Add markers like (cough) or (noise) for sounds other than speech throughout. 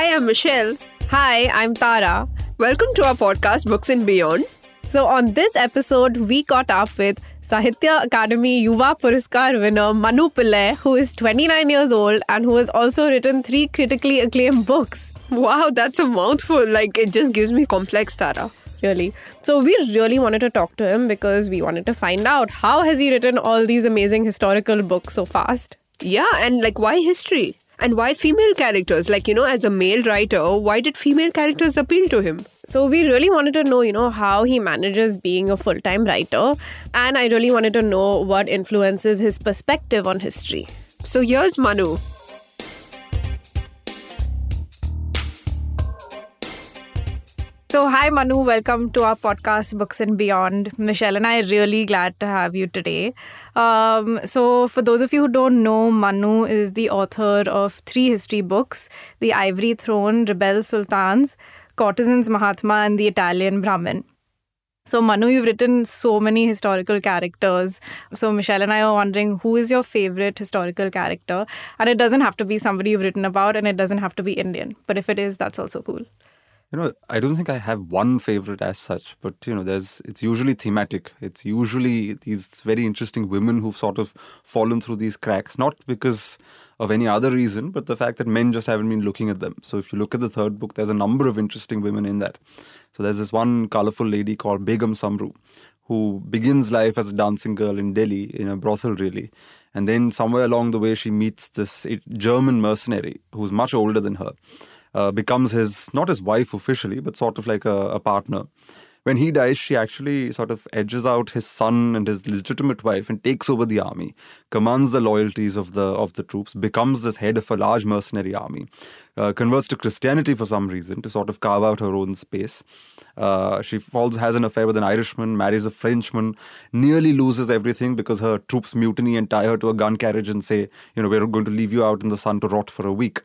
Hi, I'm Michelle. Hi, I'm Tara. Welcome to our podcast, Books and Beyond. So, on this episode, we caught up with Sahitya Akademi Yuva Puraskar winner Manu Pillai, who is 29 years old and who has also written three critically acclaimed books. Wow, that's a mouthful. Like, it just gives me complex, Tara. Really. So, we really wanted to talk to him because we wanted to find out how has he written all these amazing historical books so fast. Yeah, and like, why history? And why female characters? Like, you know, as a male writer, why did female characters appeal to him? So we really wanted to know, you know, how he manages being a full-time writer. And I really wanted to know what influences his perspective on history. So here's Manu. So, hi Manu, welcome to our podcast, Books and Beyond. Michelle and I are really glad to have you today. Um, so, for those of you who don't know, Manu is the author of three history books The Ivory Throne, Rebel Sultans, Courtesans Mahatma, and The Italian Brahmin. So, Manu, you've written so many historical characters. So, Michelle and I are wondering who is your favorite historical character? And it doesn't have to be somebody you've written about, and it doesn't have to be Indian. But if it is, that's also cool. You know, I don't think I have one favorite as such, but you know, there's it's usually thematic. It's usually these very interesting women who've sort of fallen through these cracks, not because of any other reason, but the fact that men just haven't been looking at them. So if you look at the third book, there's a number of interesting women in that. So there's this one colorful lady called Begum Samru, who begins life as a dancing girl in Delhi in a brothel, really. And then somewhere along the way, she meets this German mercenary who's much older than her uh, becomes his, not his wife officially, but sort of like a, a partner. When he dies, she actually sort of edges out his son and his legitimate wife and takes over the army, commands the loyalties of the of the troops, becomes this head of a large mercenary army, uh, converts to Christianity for some reason to sort of carve out her own space. Uh, she falls, has an affair with an Irishman, marries a Frenchman, nearly loses everything because her troops mutiny and tie her to a gun carriage and say, you know, we're going to leave you out in the sun to rot for a week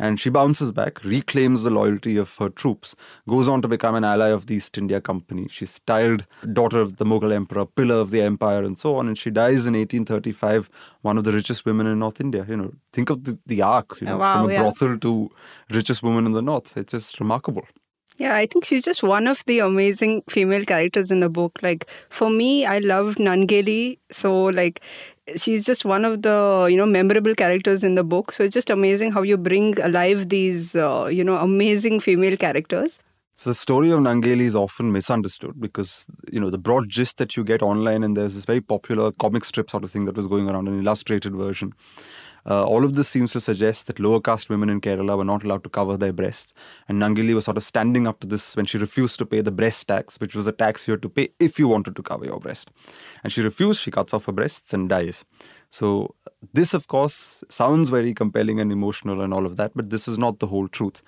and she bounces back, reclaims the loyalty of her troops, goes on to become an ally of the East India Company. She's styled daughter of the Mughal emperor, pillar of the empire, and so on. And she dies in 1835, one of the richest women in North India. You know, think of the, the arc, you know, wow, from a yeah. brothel to richest woman in the North. It's just remarkable. Yeah, I think she's just one of the amazing female characters in the book. Like for me, I loved Nangeli. So like she's just one of the you know memorable characters in the book. So it's just amazing how you bring alive these uh, you know amazing female characters. So the story of Nangeli is often misunderstood because you know the broad gist that you get online and there's this very popular comic strip sort of thing that was going around an illustrated version uh, all of this seems to suggest that lower caste women in Kerala were not allowed to cover their breasts. And Nangeli was sort of standing up to this when she refused to pay the breast tax, which was a tax you had to pay if you wanted to cover your breast. And she refused, she cuts off her breasts and dies. So, this, of course, sounds very compelling and emotional and all of that, but this is not the whole truth.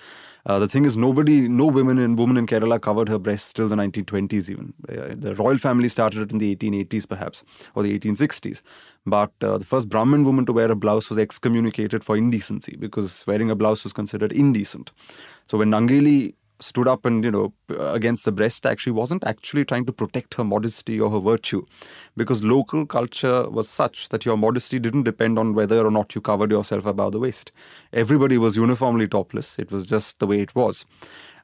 Uh, the thing is, nobody, no women in woman in Kerala covered her breasts till the 1920s. Even uh, the royal family started it in the 1880s, perhaps, or the 1860s. But uh, the first Brahmin woman to wear a blouse was excommunicated for indecency because wearing a blouse was considered indecent. So when Nangeli stood up and you know against the breast tax she wasn't actually trying to protect her modesty or her virtue because local culture was such that your modesty didn't depend on whether or not you covered yourself above the waist everybody was uniformly topless it was just the way it was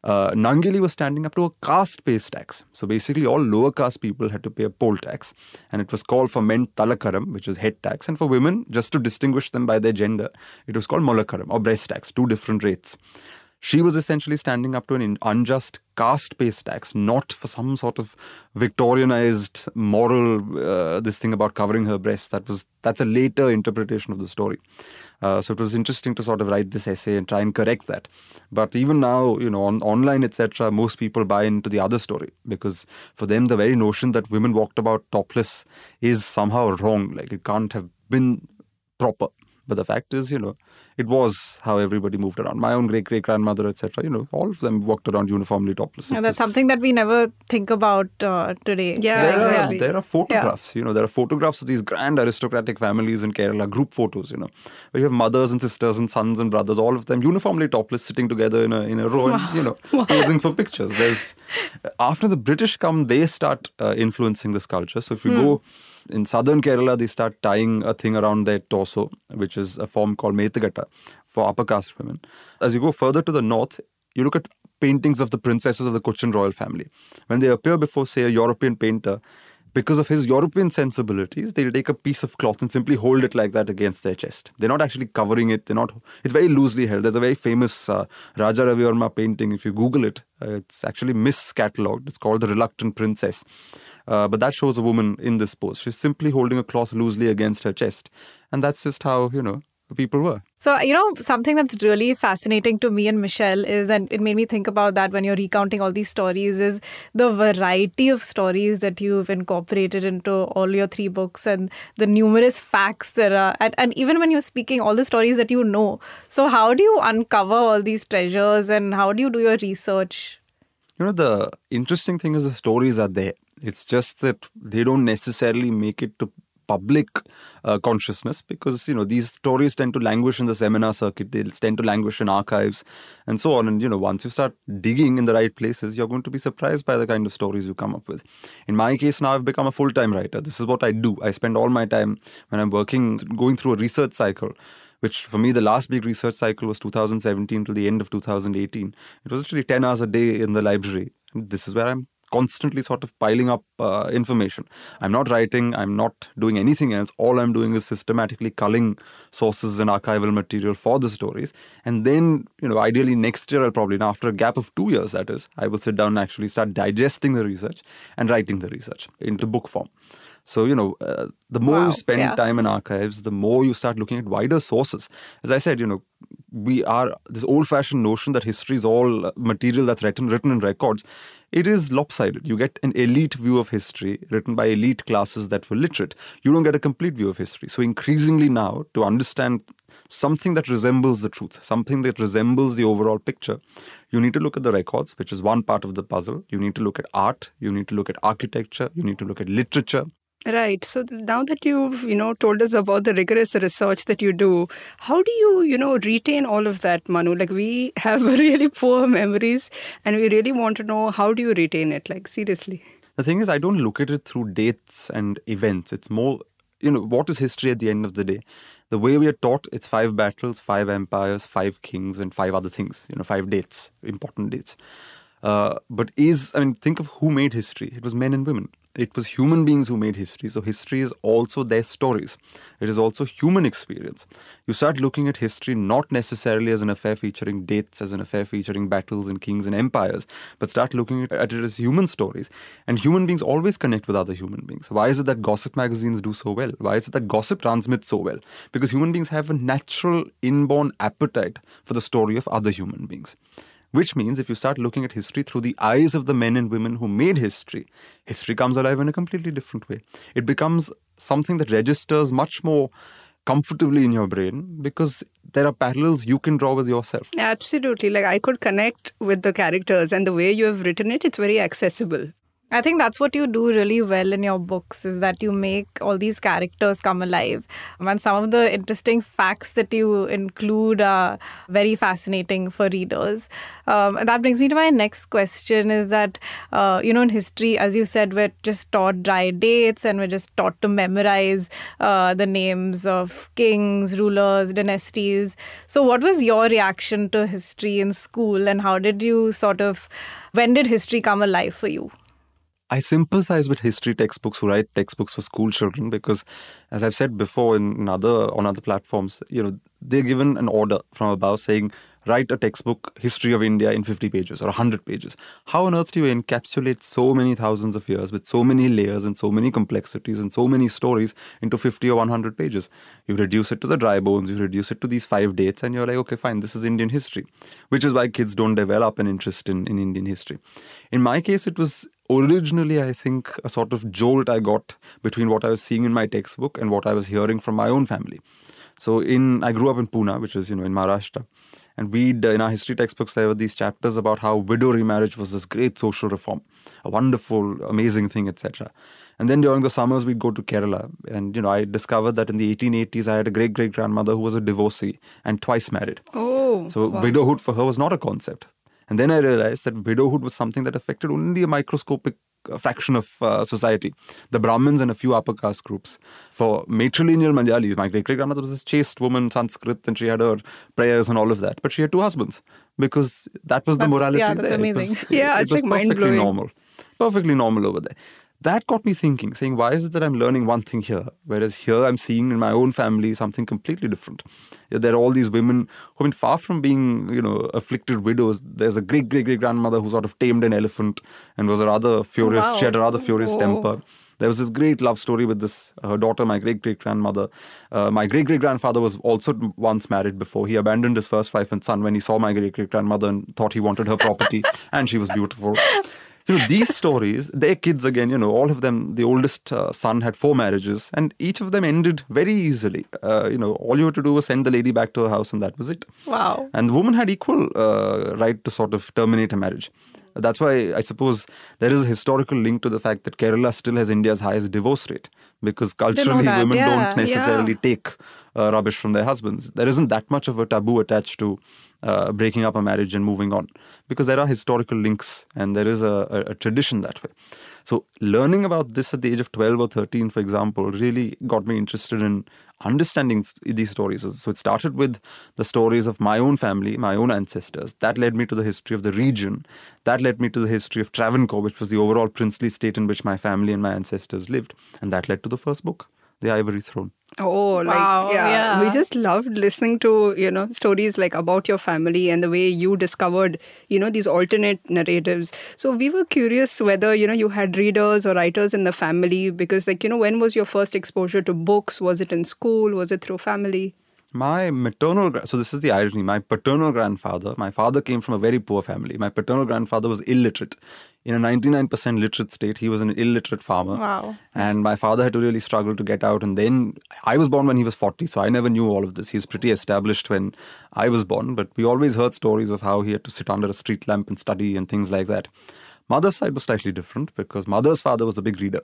uh, Nangeli was standing up to a caste based tax. So basically, all lower caste people had to pay a poll tax. And it was called for men talakaram, which is head tax. And for women, just to distinguish them by their gender, it was called molakaram or breast tax, two different rates. She was essentially standing up to an unjust caste based tax, not for some sort of Victorianized moral uh, this thing about covering her breasts. That was that's a later interpretation of the story. Uh, so it was interesting to sort of write this essay and try and correct that. But even now, you know, on online etc., most people buy into the other story because for them the very notion that women walked about topless is somehow wrong. Like it can't have been proper. But the fact is, you know, it was how everybody moved around. My own great great grandmother, etc. You know, all of them walked around uniformly topless. Yeah, that's something that we never think about uh, today. Yeah, there exactly. Are, there are photographs. Yeah. You know, there are photographs of these grand aristocratic families in Kerala, group photos. You know, where you have mothers and sisters and sons and brothers, all of them uniformly topless, sitting together in a in a row, wow. and you know, (laughs) wow. posing for pictures. There's after the British come, they start uh, influencing this culture. So if you mm. go in southern Kerala, they start tying a thing around their torso, which is a form called Methukatta, for upper caste women. As you go further to the north, you look at paintings of the princesses of the Cochin royal family. When they appear before, say, a European painter, because of his European sensibilities, they'll take a piece of cloth and simply hold it like that against their chest. They're not actually covering it. They're not. It's very loosely held. There's a very famous uh, Raja Ravi Varma painting. If you Google it, uh, it's actually miscatalogued. It's called the Reluctant Princess. Uh, but that shows a woman in this pose. She's simply holding a cloth loosely against her chest, and that's just how you know people were. So, you know, something that's really fascinating to me and Michelle is, and it made me think about that when you're recounting all these stories, is the variety of stories that you've incorporated into all your three books and the numerous facts that are, and, and even when you're speaking, all the stories that you know. So, how do you uncover all these treasures and how do you do your research? You know, the interesting thing is the stories are there. It's just that they don't necessarily make it to public uh, consciousness because you know these stories tend to languish in the seminar circuit. They tend to languish in archives and so on. And you know once you start digging in the right places you're going to be surprised by the kind of stories you come up with. In my case now i've become a full-time writer. This is what i do. I spend all my time when i'm working going through a research cycle which for me the last big research cycle was 2017 till the end of 2018 it was literally 10 hours a day in the library. This is where i'm constantly sort of piling up uh, information. I'm not writing, I'm not doing anything else. All I'm doing is systematically culling sources and archival material for the stories. And then, you know, ideally next year, I'll probably, after a gap of two years, that is, I will sit down and actually start digesting the research and writing the research into book form. So, you know, uh, the more wow, you spend yeah. time in archives, the more you start looking at wider sources. As I said, you know, we are this old fashioned notion that history is all material that's written, written in records it is lopsided. You get an elite view of history written by elite classes that were literate. You don't get a complete view of history. So, increasingly now, to understand something that resembles the truth, something that resembles the overall picture, you need to look at the records, which is one part of the puzzle. You need to look at art, you need to look at architecture, you need to look at literature, Right. So now that you've, you know, told us about the rigorous research that you do, how do you, you know, retain all of that, Manu? Like we (laughs) have really poor memories and we really want to know how do you retain it? Like seriously. The thing is I don't look at it through dates and events. It's more, you know, what is history at the end of the day? The way we are taught, it's five battles, five empires, five kings, and five other things, you know, five dates, important dates. Uh, but is, I mean, think of who made history. It was men and women it was human beings who made history. So history is also their stories. It is also human experience. You start looking at history not necessarily as an affair featuring dates, as an affair featuring battles and kings and empires, but start looking at it as human stories. And human beings always connect with other human beings. Why is it that gossip magazines do so well? Why is it that gossip transmits so well? Because human beings have a natural inborn appetite for the story of other human beings. Which means if you start looking at history through the eyes of the men and women who made history, history comes alive in a completely different way. It becomes something that registers much more comfortably in your brain because there are parallels you can draw with yourself. Absolutely. Like I could connect with the characters and the way you have written it, it's very accessible. I think that's what you do really well in your books is that you make all these characters come alive. And some of the interesting facts that you include are very fascinating for readers. Um, that brings me to my next question is that, uh, you know, in history, as you said, we're just taught dry dates and we're just taught to memorize uh, the names of kings, rulers, dynasties. So, what was your reaction to history in school and how did you sort of, when did history come alive for you? I sympathize with history textbooks who write textbooks for school children because, as I've said before in other on other platforms, you know they're given an order from above saying write a textbook history of India in 50 pages or 100 pages. How on earth do you encapsulate so many thousands of years with so many layers and so many complexities and so many stories into 50 or 100 pages? You reduce it to the dry bones, you reduce it to these five dates, and you're like, okay, fine, this is Indian history, which is why kids don't develop an interest in, in Indian history. In my case, it was originally, I think, a sort of jolt I got between what I was seeing in my textbook and what I was hearing from my own family. So, in I grew up in Pune, which is you know in Maharashtra, and we uh, in our history textbooks there were these chapters about how widow remarriage was this great social reform, a wonderful, amazing thing, etc. And then during the summers we'd go to Kerala, and you know I discovered that in the 1880s I had a great great grandmother who was a divorcee and twice married. Oh, so wow. widowhood for her was not a concept. And then I realized that widowhood was something that affected only a microscopic fraction of uh, society, the Brahmins and a few upper caste groups. For matrilineal Malayalis, my great great grandmother was this chaste woman, Sanskrit, and she had her prayers and all of that. But she had two husbands because that was the morality yeah, that's there. amazing. It was, (laughs) Yeah, it it's was like perfectly mind-blowing. normal. Perfectly normal over there. That got me thinking, saying, why is it that I'm learning one thing here, whereas here I'm seeing in my own family something completely different? There are all these women who, I mean, far from being, you know, afflicted widows, there's a great great great grandmother who sort of tamed an elephant and was a rather furious, wow. she had a rather furious Whoa. temper. There was this great love story with this her daughter, my great great grandmother. Uh, my great great grandfather was also once married before. He abandoned his first wife and son when he saw my great great grandmother and thought he wanted her property, and she was beautiful. You know, these stories, their kids again, you know, all of them, the oldest uh, son had four marriages, and each of them ended very easily. Uh, you know, all you had to do was send the lady back to her house, and that was it. Wow. And the woman had equal uh, right to sort of terminate a marriage. That's why I suppose there is a historical link to the fact that Kerala still has India's highest divorce rate because culturally that, women yeah, don't necessarily yeah. take uh, rubbish from their husbands. There isn't that much of a taboo attached to uh, breaking up a marriage and moving on because there are historical links and there is a, a, a tradition that way. So, learning about this at the age of 12 or 13, for example, really got me interested in understanding these stories. So, it started with the stories of my own family, my own ancestors. That led me to the history of the region. That led me to the history of Travancore, which was the overall princely state in which my family and my ancestors lived. And that led to the first book, The Ivory Throne. Oh, like Wow, yeah. yeah. We just loved listening to, you know, stories like about your family and the way you discovered, you know, these alternate narratives. So we were curious whether, you know, you had readers or writers in the family because like, you know, when was your first exposure to books? Was it in school? Was it through family? My maternal, so this is the irony. My paternal grandfather, my father came from a very poor family. My paternal grandfather was illiterate. In a 99% literate state, he was an illiterate farmer. Wow. And my father had to really struggle to get out. And then I was born when he was 40, so I never knew all of this. He was pretty established when I was born, but we always heard stories of how he had to sit under a street lamp and study and things like that. Mother's side was slightly different because mother's father was a big reader,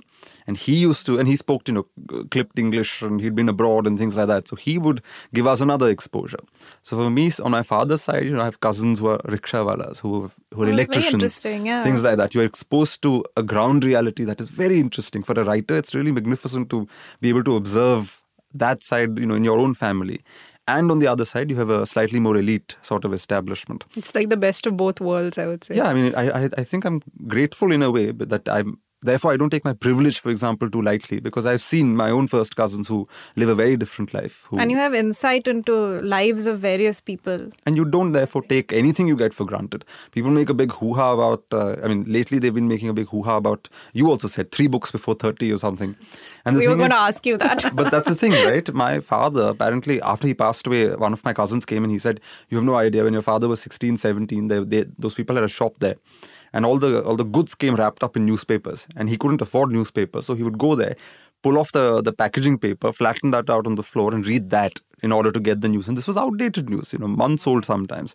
and he used to, and he spoke, you know, clipped English, and he'd been abroad and things like that. So he would give us another exposure. So for me, on my father's side, you know, I have cousins who are rickshawalas, who who are Oh, electricians, interesting, yeah. things like that. You're exposed to a ground reality that is very interesting. For a writer, it's really magnificent to be able to observe that side, you know, in your own family. And on the other side, you have a slightly more elite sort of establishment. It's like the best of both worlds, I would say. Yeah, I mean, I, I, I think I'm grateful in a way, but that I'm. Therefore, I don't take my privilege, for example, too lightly because I've seen my own first cousins who live a very different life. Who, And you have insight into lives of various people. and you don't therefore take anything you get for granted. People make a big hoo ha about. Uh, I mean, lately they've been making a big hoo ha about. You also said three books before thirty or something. And We were going to ask you that. (laughs) but that's the thing, right? (laughs) My father, apparently, after he passed away, one of my cousins came and he said, You have no idea, when your father was 16, 17, they, they, those people had a shop there. And all the all the goods came wrapped up in newspapers. And he couldn't afford newspapers. So he would go there, pull off the, the packaging paper, flatten that out on the floor, and read that in order to get the news. And this was outdated news, you know, months old sometimes.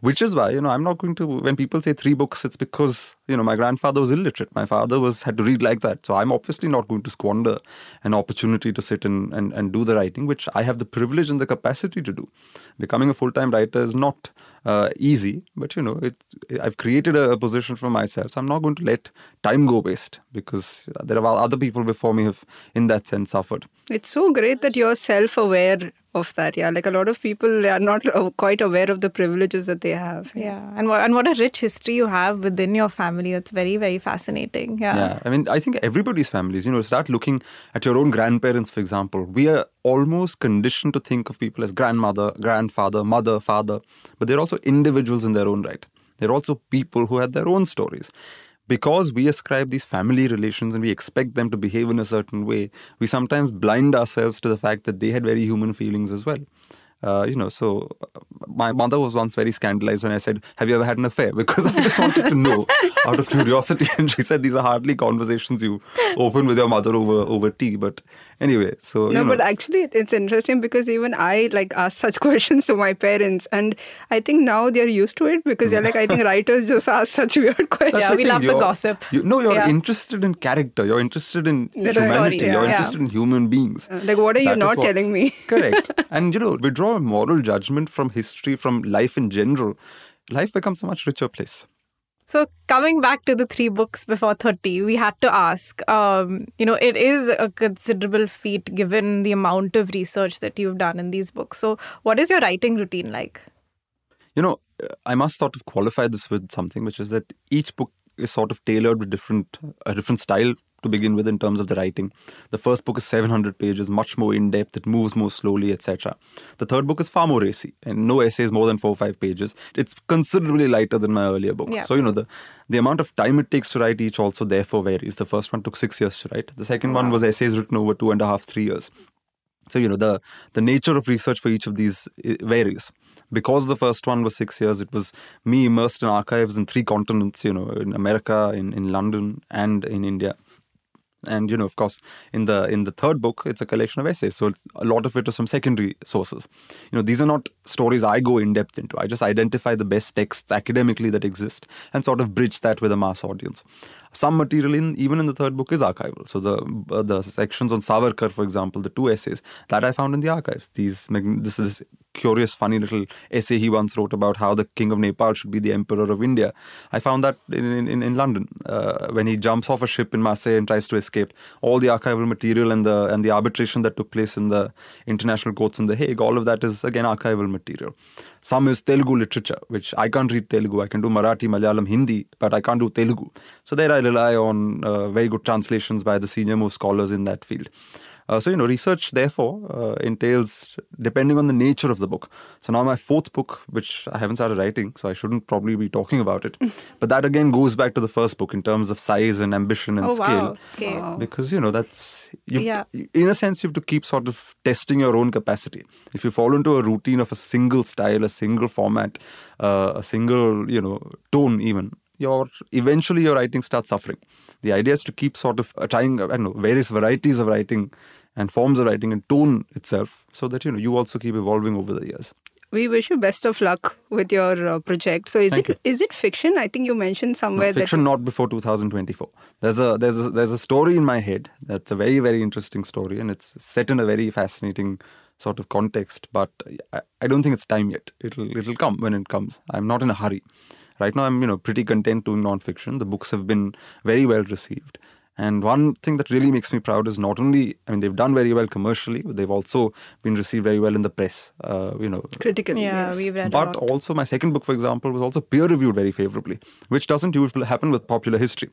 Which is why, you know, I'm not going to when people say three books, it's because, you know, my grandfather was illiterate. My father was had to read like that. So I'm obviously not going to squander an opportunity to sit and, and, and do the writing, which I have the privilege and the capacity to do. Becoming a full-time writer is not uh, easy, but you know, it, I've created a, a position for myself. So I'm not going to let time go waste because there are other people before me have, in that sense, suffered. It's so great that you're self aware of that. Yeah. Like a lot of people are not uh, quite aware of the privileges that they have. yeah. And what, and what a rich history you have within your family. It's very, very fascinating. Yeah. Yeah, I mean, I think everybody's families, you know, start looking at your own grandparents, for example. We are almost conditioned to think of people as grandmother, grandfather, mother, father, but they're also individuals in their own right. They're also people who had their own stories. Because we ascribe these family relations and we expect them to behave in a certain way, we sometimes blind ourselves to the fact that they had very human feelings as well. Uh, you know, so uh, my mother was once very scandalized when I said, Have you ever had an affair? (laughs) Because I just wanted to know (laughs) out of curiosity. And she said, These are hardly conversations you open with your mother over, over tea. But anyway, so. No, you know, but actually, it's interesting because even I like ask such (laughs) questions to my parents, and I think now they're used to it because they're like, I think writers just ask such weird questions. Yeah, we love the You're- gossip. You, no, you're Yeah. interested in character. You're interested in The humanity. stories, you're yeah. interested in human beings. Uh, like, what are you That is not what- telling me? Correct. And you know, we draw a moral judgment from history, from life in general. Life becomes a much richer place. So coming back to the three books before 30, we had to ask, um, you know, it is a considerable feat given the amount of research that you've done in these books. So what is your writing routine like? You know, I must sort of qualify this with something, which is that each book is sort of tailored with different a different style to begin with in terms of the writing. The first book is 700 pages, much more in depth, it moves more slowly, etc. The third book is far more racy, and no essay is more than four or five pages. It's considerably lighter than my earlier book. Yeah. So, you know, the, the amount of time it takes to write each also therefore varies. The first one took six years to write, the second one was essays written over two and a half, three years. So you know the the nature of research for each of these eh, varies. Because the first one was six years, it was me immersed in archives in three continents. You know, in America, in in London, and in India and you know of course in the in the third book it's a collection of essays. So a lot of it is from secondary sources. You know these are not stories i go in depth into. I just identify the best texts academically that exist and sort of bridge that with a mass audience. Some material in even in the third book is archival. So the uh, the sections on savarkar for example the two essays that i found in the archives these this is curious, funny little essay he once wrote about how the king of Nepal should be the emperor of India. I found that in, in, in London uh, when he jumps off a ship in Marseille and tries to escape. All the archival material and the and the arbitration that took place in the international courts in The Hague, all of that is again archival material. Some is Telugu literature, which I can't read Telugu. I can do Marathi, Malayalam, Hindi, but I can't do Telugu. So there I rely on uh, very good translations by the senior most scholars in that field. Uh, so, you know, research therefore uh, entails depending on the nature of the book. So now my fourth book, which I haven't started writing, so I shouldn't probably be talking about it. (laughs) but that again goes back to the first book in terms of size and ambition and oh, scale. Wow. Okay. Wow. Because, you know, that's, yeah. in a sense, you have to keep sort of testing your own capacity. If you fall into a routine of a single style, a single format, uh, a single, you know, tone even, your eventually your writing starts suffering. The idea is to keep sort of trying, I don't know, various varieties of writing and forms of writing and tone itself so that you know you also keep evolving over the years we wish you best of luck with your uh, project. So is Thank it is it fiction? I think you mentioned somewhere no, fiction not before 2024. There's a there's a, there's a story in my head that's a very very interesting story and it's set in a very fascinating sort of context. But I, I don't think it's time yet. It'll it'll come when it comes. I'm not in a hurry. Right now, I'm you know pretty content doing nonfiction. The books have been very well received. And one thing that really makes me proud is not only, I mean, they've done very well commercially, but they've also been received very well in the press, uh, you know. Critically, yeah, yes. we've read But also, my second book, for example, was also peer reviewed very favorably, which doesn't usually happen with popular history.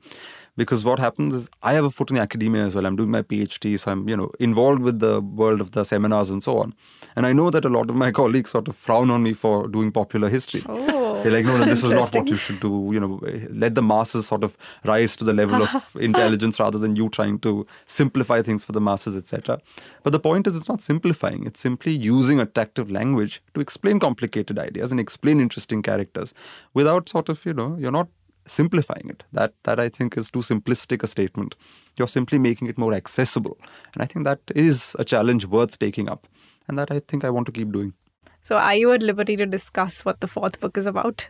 Because what happens is, I have a foot in the academia as well. I'm doing my PhD, so I'm, you know, involved with the world of the seminars and so on. And I know that a lot of my (laughs) colleagues sort of frown on me for doing popular history. Oh. Oh. They're like, no, no, this is not what you should do. You know, let the masses sort of rise to the level of (laughs) intelligence rather than you trying to simplify things for the masses, etc. But the point is, it's not simplifying. It's simply using attractive language to explain complicated ideas and explain interesting characters without sort of, you know, you're not simplifying it. That that I think is too simplistic a statement. You're simply making it more accessible, and I think that is a challenge worth taking up, and that I think I want to keep doing. So, are you at liberty to discuss what the fourth book is about?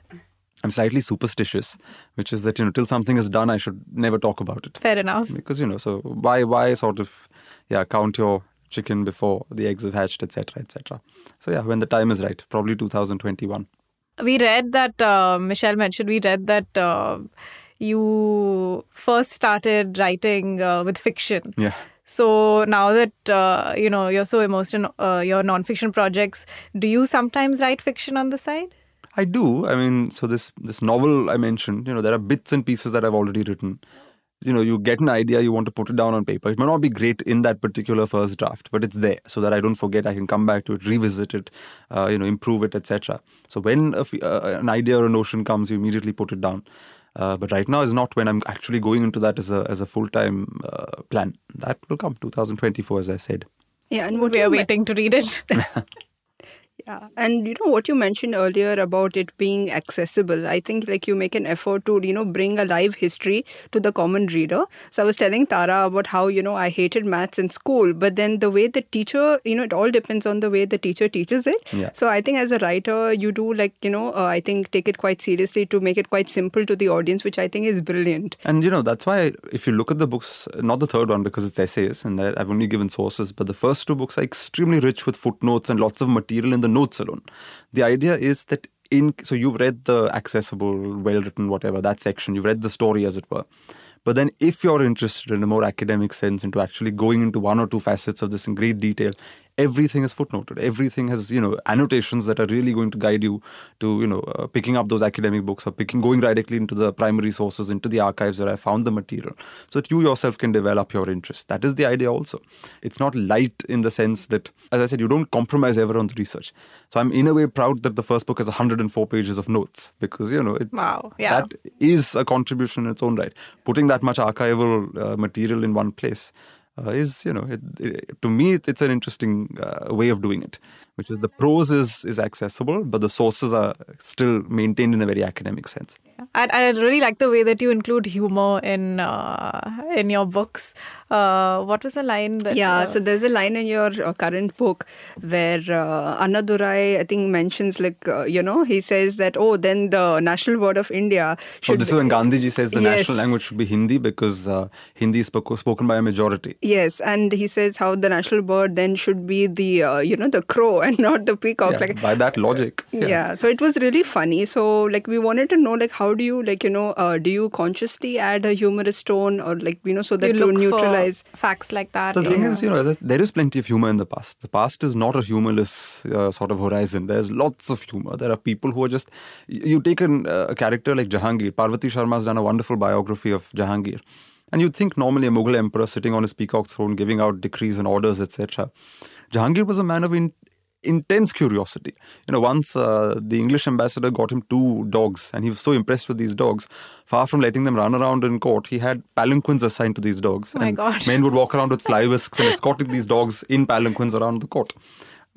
I'm slightly superstitious, which is that you know till something is done, I should never talk about it Fair enough. because you know. So why why sort of yeah count your chicken before the eggs have hatched, etc. etc. So yeah, when the time is right, probably 2021. We read that, uh, Michelle mentioned, we read that uh, you first started writing uh, with fiction. Yeah. So now that uh, you know you're so immersed in uh, your nonfiction projects, do you sometimes write fiction on the side? I do. I mean, so this this novel I mentioned, you know, there are bits and pieces that I've already written. You know, you get an idea, you want to put it down on paper. It may not be great in that particular first draft, but it's there so that I don't forget. I can come back to it, revisit it, uh, you know, improve it, etc. So when a, uh, an idea or a notion comes, you immediately put it down. Uh, but right now is not when I'm actually going into that as a as a full time uh, plan. That will come 2024, as I said. yeah, and what we are waiting to read it. (laughs) Yeah, and you know what you mentioned earlier about it being accessible. I think like you make an effort to you know bring a live history to the common reader. So I was telling Tara about how you know I hated maths in school, but then the way the teacher, you know, it all depends on the way the teacher teaches it. Yeah. So I think as a writer, you do like you know uh, I think take it quite seriously to make it quite simple to the audience, which I think is brilliant. And you know that's why if you look at the books, not the third one because it's essays and I've only given sources, but the first two books are extremely rich with footnotes and lots of material in the notes alone. The idea is that in so you've read the accessible, well written, whatever that section. You've read the story, as it were. But then, if you're interested in a more academic sense into actually going into one or two facets of this in great detail, everything is footnoted. Everything has you know annotations that are really going to guide you to you know uh, picking up those academic books or picking going directly into the primary sources, into the archives where I found the material, so that you yourself can develop your interest. That is the idea. Also, it's not light in the sense that, as I said, you don't compromise ever on the research. So I'm in a way proud that the first book has 104 pages of notes because you know it, wow, yeah, that is a contribution in its own right. Putting that much archival uh, material in one place uh, is you know it, it, to me it's an interesting uh, way of doing it which is the prose is is accessible but the sources are still maintained in a very academic sense I, I really like the way that you include humor in uh, in your books. Uh, what was the line that? Yeah, uh, so there's a line in your uh, current book where uh, Annadurai, I think, mentions like uh, you know he says that oh then the national word of India should. Oh, this is when Gandhiji says the Yes. national language should be Hindi because uh, Hindi is spoke- spoken by a majority. Yes, and he says how the national bird then should be the uh, you know the crow and (laughs) not the peacock. Yeah, like by that logic. yeah. so it was really funny so like we wanted to know like how do you like you know uh, do you consciously add a humorous tone or like you know so that you to look neutralize for facts like that. The thing or- is, you know, there is plenty of humor in the past. The past is not a humorless uh, sort of horizon. There's lots of humor. There are people who are just. You take an, uh, a character like Jahangir. Parvati Sharma has done a wonderful biography of Jahangir. And you'd think normally a Mughal emperor sitting on his peacock throne, giving out decrees and orders, etc. Jahangir was a man of in, intense curiosity. You know, once uh, the English ambassador got him two dogs, and he was so impressed with these dogs. Far from letting them run around in court, he had palanquins assigned to these dogs. Oh my and God. Men would walk around with (laughs) fly whisks and escorted these dogs in palanquins around the court.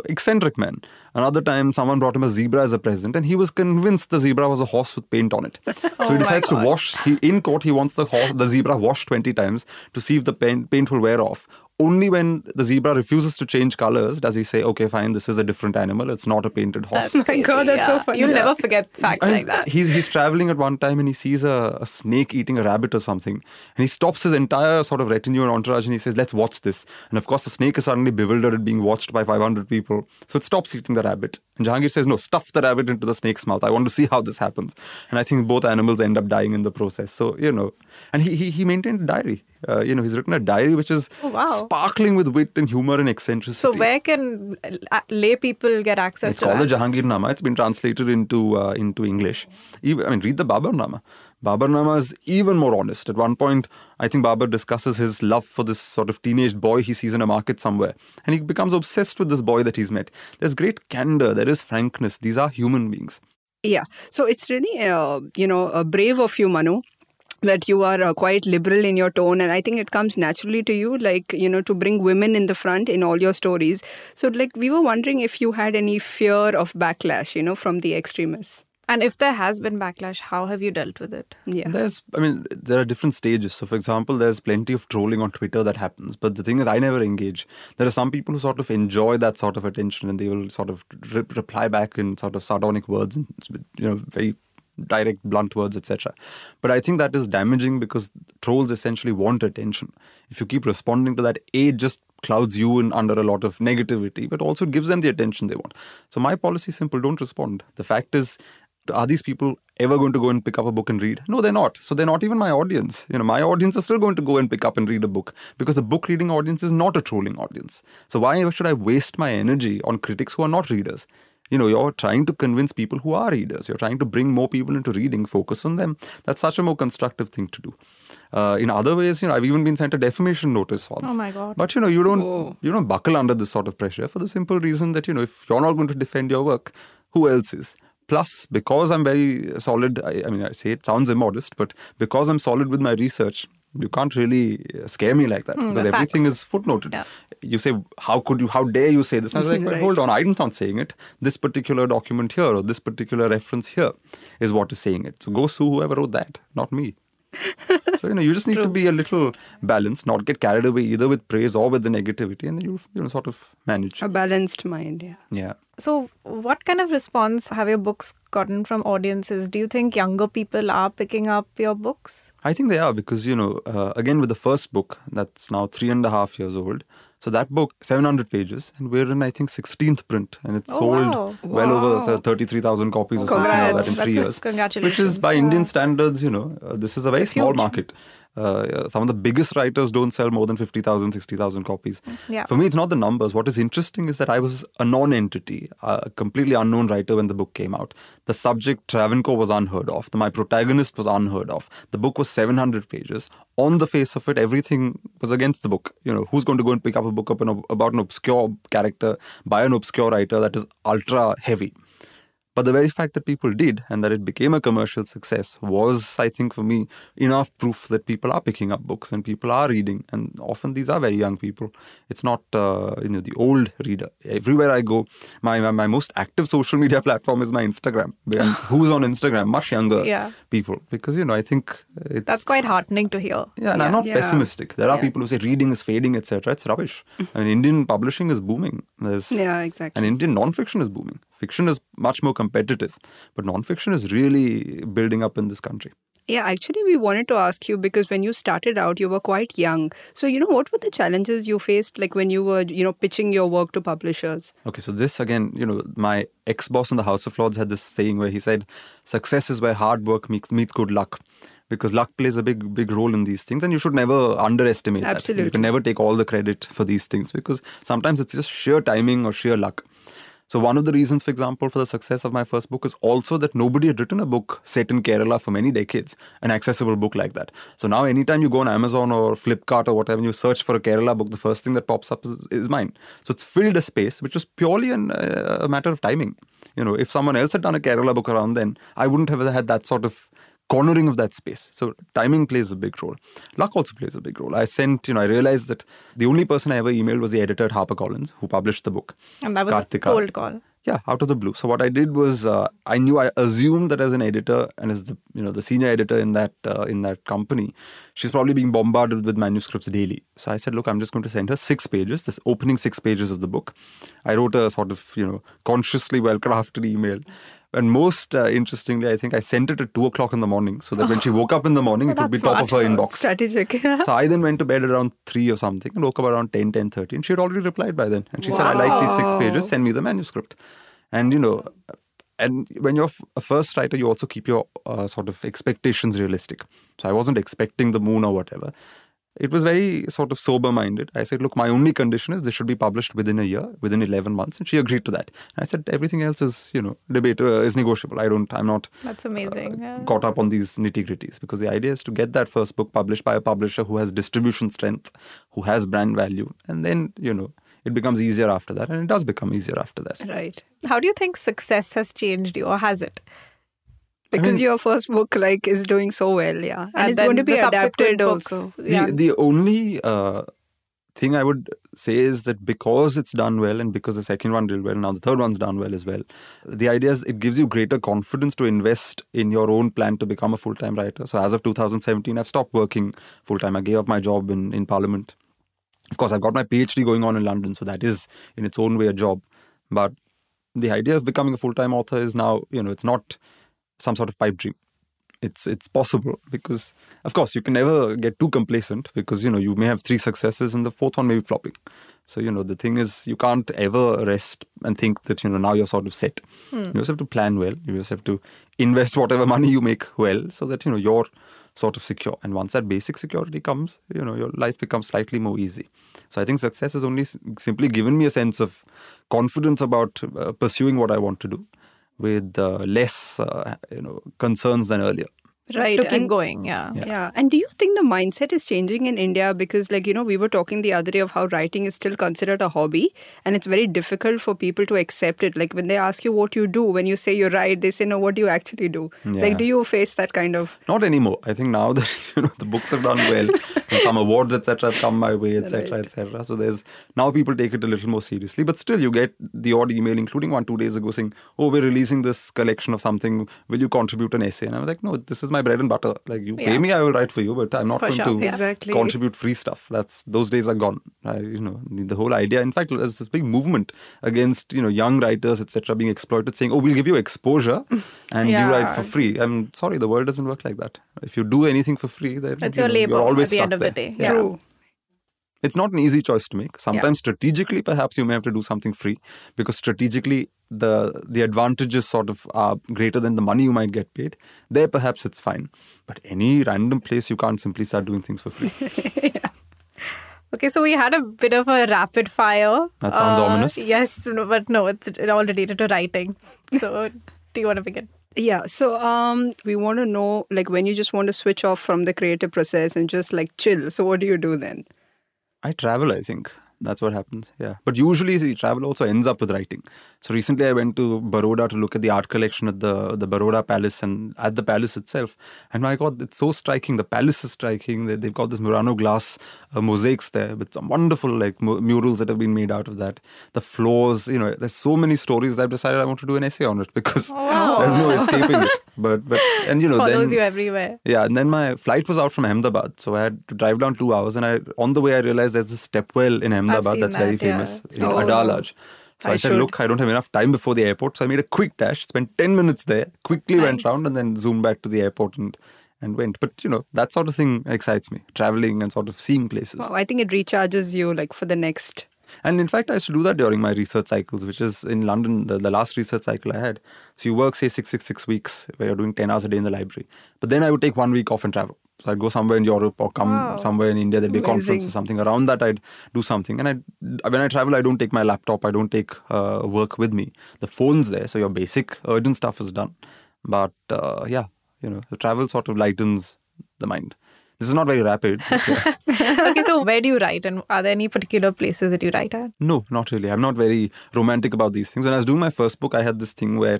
Eccentric man. Another time, someone brought him a zebra as a present, and he was convinced the zebra was a horse with paint on it. (laughs) So Oh he decides to wash. He in court, he wants the horse, the zebra washed twenty times to see if the paint, paint will wear off. Only when the zebra refuses to change colors does he say, "Okay, fine, this is a different animal. It's not a painted horse." That's my God, crazy, that's so funny. You'll Yeah. never forget facts And like that. He's he's traveling at one time and he sees a, a snake eating a rabbit or something, and he stops his entire sort of retinue and entourage and he says, "Let's watch this." And of course, the snake is suddenly bewildered at being watched by 500 people, so it stops eating the rabbit. And Jahangir says, "No, stuff the rabbit into the snake's mouth. I want to see how this happens." And I think both animals end up dying in the process. So you know, and he he, he maintained a diary. Uh, you know, he's written a diary which is Oh, wow. sparkling with wit and humor and eccentricity. so where can uh, lay people get access It's to called that? the Jahangir Nama. It's been translated into uh, into English. Even, I mean, read the Babar Nama. Babar Nama is even more honest. At one point, I think Babar discusses his love for this sort of teenage boy he sees in a market somewhere, and he becomes obsessed with this boy that he's met. There's great candor. There is frankness. These are human beings. Yeah. So it's really, uh, you know, uh, brave of you, Manu, that you are uh, quite liberal in your tone. And I think it comes naturally to you, like, you know, to bring women in the front in all your stories. So, like, we were wondering if you had any fear of backlash, you know, from the extremists. and if there has been backlash, how have you dealt with it? Yeah. There's, I mean, there are different stages. So, for example, there's plenty of trolling on Twitter that happens. But the thing is, I never engage. There are some people who sort of enjoy that sort of attention and they will sort of re- reply back in sort of sardonic words and, you know, very direct, blunt words, etc. But I think that is damaging because trolls essentially want attention. If you keep responding to that, A, just clouds you in under a lot of negativity, but also gives them the attention they want. So my policy is simple don't respond. The fact is, are these people ever going to go and pick up a book and read? No, they're not. So they're not even my audience. You know, my audience is still going to go and pick up and read a book because the book reading audience is not a trolling audience. So why should I waste my energy on critics who are not readers? You know, you're trying to convince people who are readers. You're trying to bring more people into reading, focus on them. That's such a more constructive thing to do. Uh, in other ways, you know, I've even been sent a defamation notice once. Oh my God. But you know, you don't Whoa. you don't buckle under this sort of pressure for the simple reason that you know, if you're not going to defend your work, who else is? Plus, because I'm very solid, I, I mean, I say it sounds immodest, but because I'm solid with my research, you can't really uh, scare me like that Hmm, because everything facts. is footnoted. Yeah. You say, how could you, how dare you say this? And I was like, well, Right. hold on, I'm not saying it. This particular document here or this particular reference here is what is saying it. So go sue whoever wrote that, not me. (laughs) so you know, you just need to be a little balanced, not get carried away either with praise or with the negativity, and then you'll you know sort of manage. A balanced mind, yeah. Yeah. So, what kind of response have your books gotten from audiences? Do you think younger people are picking up your books? I think they are because you know, uh, again with the first book that's now three and a half years old, So that book, 700 pages, and we're in I think 16th print, and it's Oh, sold wow. well over Wow. uh, 33,000 copies or something like that in Congrats. three That's- years. congratulations. Which is by. Indian standards, you know, uh, this is a very It's small huge. market. Uh, some of the biggest writers don't sell more than 50,000, 60,000 copies. Yeah. For me, it's not the numbers. What is interesting is that I was a non entity, a completely unknown writer when the book came out. The subject, Travancore, was unheard of. The, my protagonist was unheard of. The book was 700 pages. On the face of it, everything was against the book. You know, who's going to go and pick up a book up an, ob- about an obscure character by an obscure writer that is ultra heavy? But the very fact that people did and that it became a commercial success was, I think, for me, enough proof that people are picking up books and people are reading. And often these are very young people. It's not, uh, you know, the old reader. Everywhere I go, my, my, my most active social media (laughs) platform is my Instagram. (laughs) Who's on Instagram? Much younger Yeah. people. Because, you know, I think it's. That's quite heartening to hear. yeah, and I'm not Yeah. pessimistic. There are Yeah. people who say reading is fading, etc. It's rubbish. (laughs) I mean, Indian publishing is booming. There's, Yeah, exactly. and Indian non-fiction is booming. Fiction is much more competitive, but non-fiction is really building up in this country. Yeah, actually, we wanted to ask you because when you started out, you were quite young. So, you know, what were the challenges you faced, like when you were, you know, pitching your work to publishers? Okay, so this again, you know, my ex-boss in the House of Lords had this saying where he said, "Success is where hard work meets meets good luck." Because luck plays a big, big role in these things, and you should never underestimate that. Absolutely, you can never take all the credit for these things because sometimes it's just sheer timing or sheer luck. So one of the reasons, for example, for the success of my first book is also that nobody had written a book set in Kerala for many decades, an accessible book like that. So now anytime you go on Amazon or Flipkart or whatever, and you search for a Kerala book, the first thing that pops up is, is mine. So it's filled a space, which was purely an, uh, a matter of timing. You know, if someone else had done a Kerala book around then, I wouldn't have had that sort of cornering of that space. So timing plays a big role. Luck also plays a big role. I sent, you know, I realized that the only person I ever emailed was the editor at HarperCollins who published the book. And that was a cold call. Yeah, out of the blue. So what I did was uh, I knew I assumed that as an editor and as the you know the senior editor in that uh, in that company, she's probably being bombarded with manuscripts daily. So I said, look, I'm just going to send her six pages, this opening six pages of the book. I wrote a sort of you know consciously well crafted email. And most uh, interestingly, I think I sent it at two o'clock in the morning, so that when she woke up in the morning, Oh, it would be top of her inbox. Strategic. (laughs) So I then went to bed around 3 or something and woke up around 10, 10, 30. And she had already replied by then. And she said, I like these six pages, send me the manuscript. And, you know, and when you're a first writer, you also keep your uh, sort of expectations realistic. So I wasn't expecting the moon or whatever. It was very sort of sober minded. I said, look, my only condition is this should be published within a year, within 11 months. And she agreed to that. I said, everything else is, you know, debate, uh, is negotiable. I don't, I'm not That's amazing. yeah. caught up on these nitty gritties because the idea is to get that first book published by a publisher who has distribution strength, who has brand value, and then you know it becomes easier after that, and it does become easier after that. right. How do you think success has changed you, or has it? Because mean- your first book, like, is doing so well, yeah. And, And it's going to be the subsequent adapted books, also. Yeah. The the only uh, thing I would say is that because it's done well, and because the second one did well, and now the third one's done well as well. The idea is it gives you greater confidence to invest in your own plan to become a full time writer. So as of 2017, I've stopped working full time. I gave up my job in in Parliament. Of course, I've got my PhD going on in London, so that is in its own way a job. But the idea of becoming a full time author is now, you know, it's not some sort of pipe dream. It's it's possible because, of course, you can never get too complacent because you know you may have three successes and the fourth one may be flopping. So you know the thing is you can't ever rest and think that you know now you're sort of set. You just have to plan well. You just have to invest (laughs) whatever money you make well so that you know you're sort of secure. And once that basic security comes, you know your life becomes slightly more easy. So I think success has only simply given me a sense of confidence about uh, pursuing what I want to do with uh, less uh, you know concerns than earlier. Right. to keep and- going. Yeah. Yeah. And do you think the mindset is changing in India? Because, like, you know, we were talking the other day of how writing is still considered a hobby and it's very difficult for people to accept it. Like, when they ask you what you do, when you say you write, they say, no, what do you actually do? Yeah. Like, do you face that kind of. Not anymore. I think now (laughs) that you know the books have done well, (laughs) and some awards etc. have come my way, etc. Right. etc. So there's now people take it a little more seriously. But still, you get the odd email, including one two days ago, saying, "Oh, we're releasing this collection of something. Will you contribute an essay?" And I was like, "No, this is my bread and butter. Like you Yeah. pay me, I will write for you, but I'm not For going sure, to. Exactly. contribute free stuff. That's those days are gone. I, you know, the, the whole idea. In fact, there's this big movement against you know young writers etc. being exploited, saying, "Oh, we'll give you exposure and you write for free." I'm sorry, the world doesn't work like that. If you do anything for free, then It's you your know, labor you're always at the stuck end of the day. Yeah. True. It's not an easy choice to make. Sometimes strategically, perhaps you may have to do something free because strategically the the advantages sort of are greater than the money you might get paid. There, perhaps it's fine. But any random place, you can't simply start doing things for free. (laughs) Okay, so we had a bit of a rapid fire. That sounds Uh, ominous. Yes, but no, it's all related to writing. So, do you want to begin? Yeah, so um, we want to know like when you just want to switch off from the creative process and just like chill. So what do you do then? I travel, I think. That's what happens. Yeah. But usually see, travel also ends up with writing. So recently I went to Baroda to look at the art collection at the the Baroda Palace and at the palace itself. And my God, it's so striking. The palace is striking. They, they've got this Murano glass uh, mosaics there with some wonderful like mu- murals that have been made out of that. The floors, you know, there's so many stories that I've decided I want to do an essay on it (laughs) because there's no escaping it. But but and you know Follows then you everywhere. yeah, and then my flight was out from Ahmedabad, so I had to drive down two hours. And I, on the way, I realized there's this stepwell in Ahmedabad that's very that, yeah. famous, you know, Oh. Adalaj. So I, I said, should. look, I don't have enough time before the airport, so I made a quick dash, spent ten minutes there, quickly went Nice. round, and then zoomed back to the airport and and went. But you know, that sort of thing excites me, traveling and sort of seeing places. Wow, I think it recharges you like for the next. And in fact, I used to do that during my research cycles, which is in London, the, the last research cycle I had. So you work, say, six, six, six weeks, where you're doing 10 hours a day in the library. But then I would take one week off and travel. So I'd go somewhere in Europe or come Wow. somewhere in India. There'd be a conference or something. Around that, I'd do something. And I, when I travel, I don't take my laptop. I don't take uh, work with me. The phone's there, so your basic urgent stuff is done. But uh, yeah, you know, the travel sort of lightens the mind. This is not very rapid. yeah. (laughs) okay, so where do you write, and are there any particular places that you write at? No, not really. I'm not very romantic about these things. When I was doing my first book, I had this thing where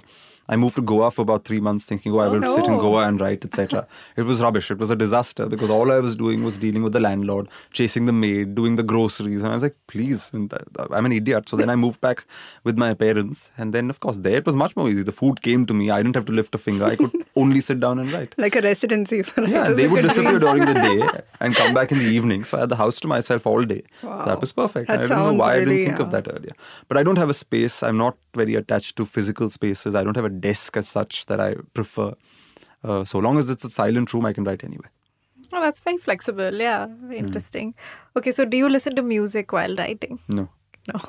I moved to Goa for about three months, thinking, "Oh, I oh, will sit in. Goa and write, etc." it was rubbish. It was a disaster because all I was doing was dealing with the landlord, chasing the maid, doing the groceries, and I was like, "Please, I'm an idiot." So then I moved back with my parents, and then of course there it was much more easy. The food came to me. I didn't have to lift a finger. I could (laughs) only sit down and write. Like a residency for Yeah, and they would disappear during the day (laughs) and come back in the evening. So I had the house to myself all day. Wow. That was perfect. That I don't know why I didn't think of uh, that earlier. But I don't have a space. I'm not very attached to physical spaces. I don't have a desk as such that I prefer. Uh, so long as it's a silent room, I can write anywhere. Oh, that's very flexible. Yeah, very interesting. Okay, so do you listen to music while writing? No. No.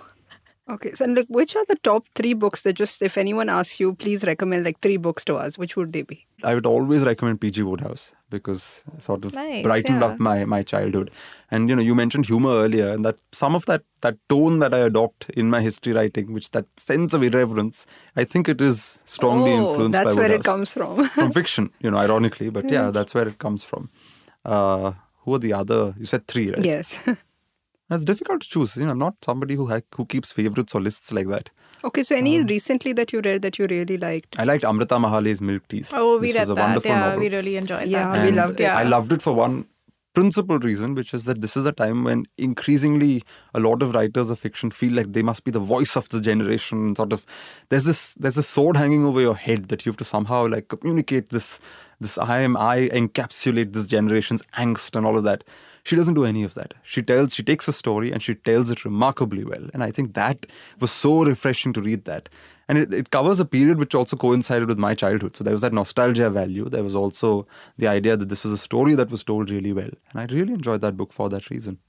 Okay, so like, which are the top three books that just, if anyone asks you, please recommend like three books to us, which would they be? I would always recommend PG Wodehouse because sort of Nice, brightened yeah. up my, my childhood. And you know, you mentioned humor earlier, and that some of that that tone that I adopt in my history writing, which that sense of irreverence, I think it is strongly influenced. oh, influenced that's by where it comes from. (laughs) from fiction, you know, ironically, but yeah, that's where it comes from. Uh, who are the other? You said three, right? yes. (laughs) It's difficult to choose. You know, I'm not somebody who ha- who keeps favorites or lists like that. Okay, so any Um, recently that you read that you really liked? I liked Amrita Mahale's Milk Teeth. Oh, we this read was a that. wonderful Yeah, novel. we really enjoyed Yeah, that. we loved it. Yeah. I loved it for one principal reason, which is that this is a time when increasingly a lot of writers of fiction feel like they must be the voice of the generation. and Sort of, there's this there's a sword hanging over your head that you have to somehow like communicate this this I am I encapsulate this generation's angst and all of that. She doesn't do any of that. She tells she takes a story and she tells it remarkably well. And I think that was so refreshing to read that. And it, it covers a period which also coincided with my childhood. So there was that nostalgia value. There was also the idea that this was a story that was told really well. And I really enjoyed that book for that reason.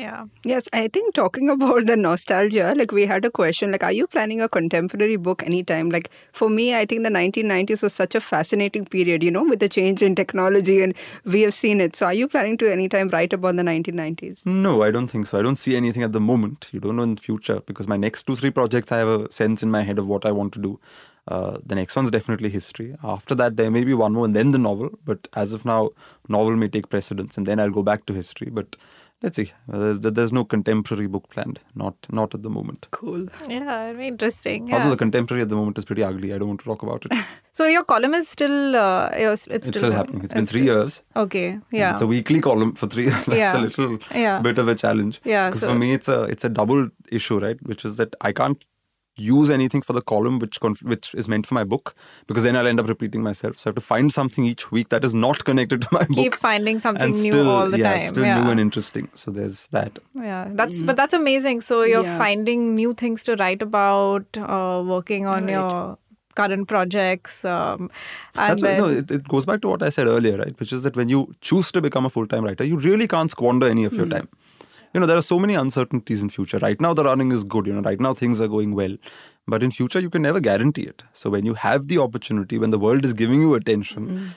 Yeah. Yes, I think talking (laughs) about the nostalgia, like we had a question, like, are you planning a contemporary book anytime? Like, for me, I think the 1990s was such a fascinating period, you know, with the change in technology, and we have seen it. So, are you planning to anytime write about the 1990s? No, I don't think so. I don't see anything at the moment. You don't know in the future because my next two, three projects, I have a sense in my head of what I want to do. Uh, the next one's definitely history. After that, there may be one more and then the novel. But as of now, novel may take precedence and then I'll go back to history. But let's see. There's, there's no contemporary book planned. Not not at the moment. Cool. Yeah, very interesting. Also, Yeah. the contemporary at the moment is pretty ugly. I don't want to talk about it. (laughs) So your column is still uh, it's, it's, It's still happening. It's been three years. Okay. Yeah. It's a weekly column for three years. (laughs) That's Yeah. a little Yeah. bit of a challenge. Yeah, Because so- for me, it's a it's a double issue, right? Which is that I can't use anything for the column which conf- which is meant for my book because then I'll end up repeating myself. So I have to find something each week that is not connected (laughs) to my Keep book. Keep finding something and new still, all the yeah, time. still yeah. new and interesting. So there's that. Yeah, that's but that's amazing. So you're Yeah. finding new things to write about, uh, working on Right. your current projects, um, and That's why, then no, it, it goes back to what I said earlier, right? Which is that when you choose to become a full time writer, you really can't squander any of your Hmm. time. You know there are so many uncertainties in future. Right now the running is good. You know, right now things are going well, but in future you can never guarantee it. So when you have the opportunity, when the world is giving you attention. Mm-hmm.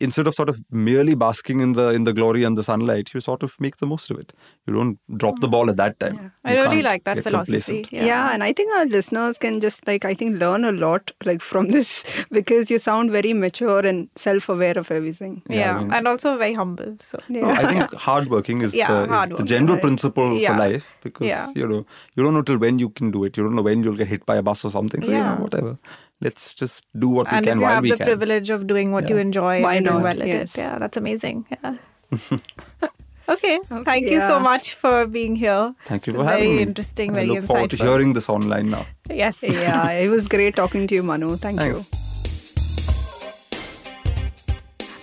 Instead of sort of merely basking in the in the glory and the sunlight, you sort of make the most of it. You don't drop the hmm. ball at that time. I really like that philosophy. complacent. Yeah. and I think our listeners can just like I think learn a lot like from this (laughs) because you sound very mature and self-aware of everything. Yeah, Yeah, I mean- and also very humble. So No, I think hardworking is, (laughs) Yeah, the, is the general right. principle Yeah. for life because Yeah. you know you don't know till when you can do it. You don't know when you'll get hit by a bus or something. So you know whatever. Let's just do what and we can? And if you while have the can. privilege of doing what you enjoy Why and doing not? well at Yes. it, yeah, that's amazing. Yeah. (laughs) okay. thank you so much for being here. Thank you for having very me. Very interesting, I very look forward to hearing this online now. Yes. (laughs) yeah, it was great talking to you, Manu. Thank Thanks. you.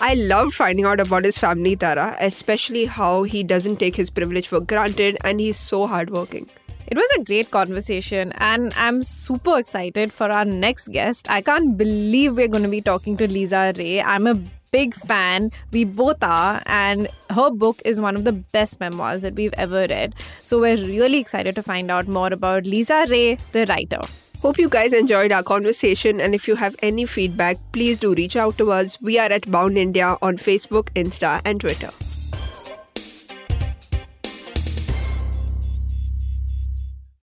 I loved finding out about his family, Tara, especially how he doesn't take his privilege for granted and he's so hardworking. It was a great conversation, and I'm super excited for our next guest. I can't believe we're going to be talking to Lisa Ray. I'm a big fan. We both are, and her book is one of the best memoirs that we've ever read. So we're really excited to find out more about Lisa Ray, the writer. Hope you guys enjoyed our conversation, and if you have any feedback, please do reach out to us. We are at Bound India on Facebook, Insta, and Twitter.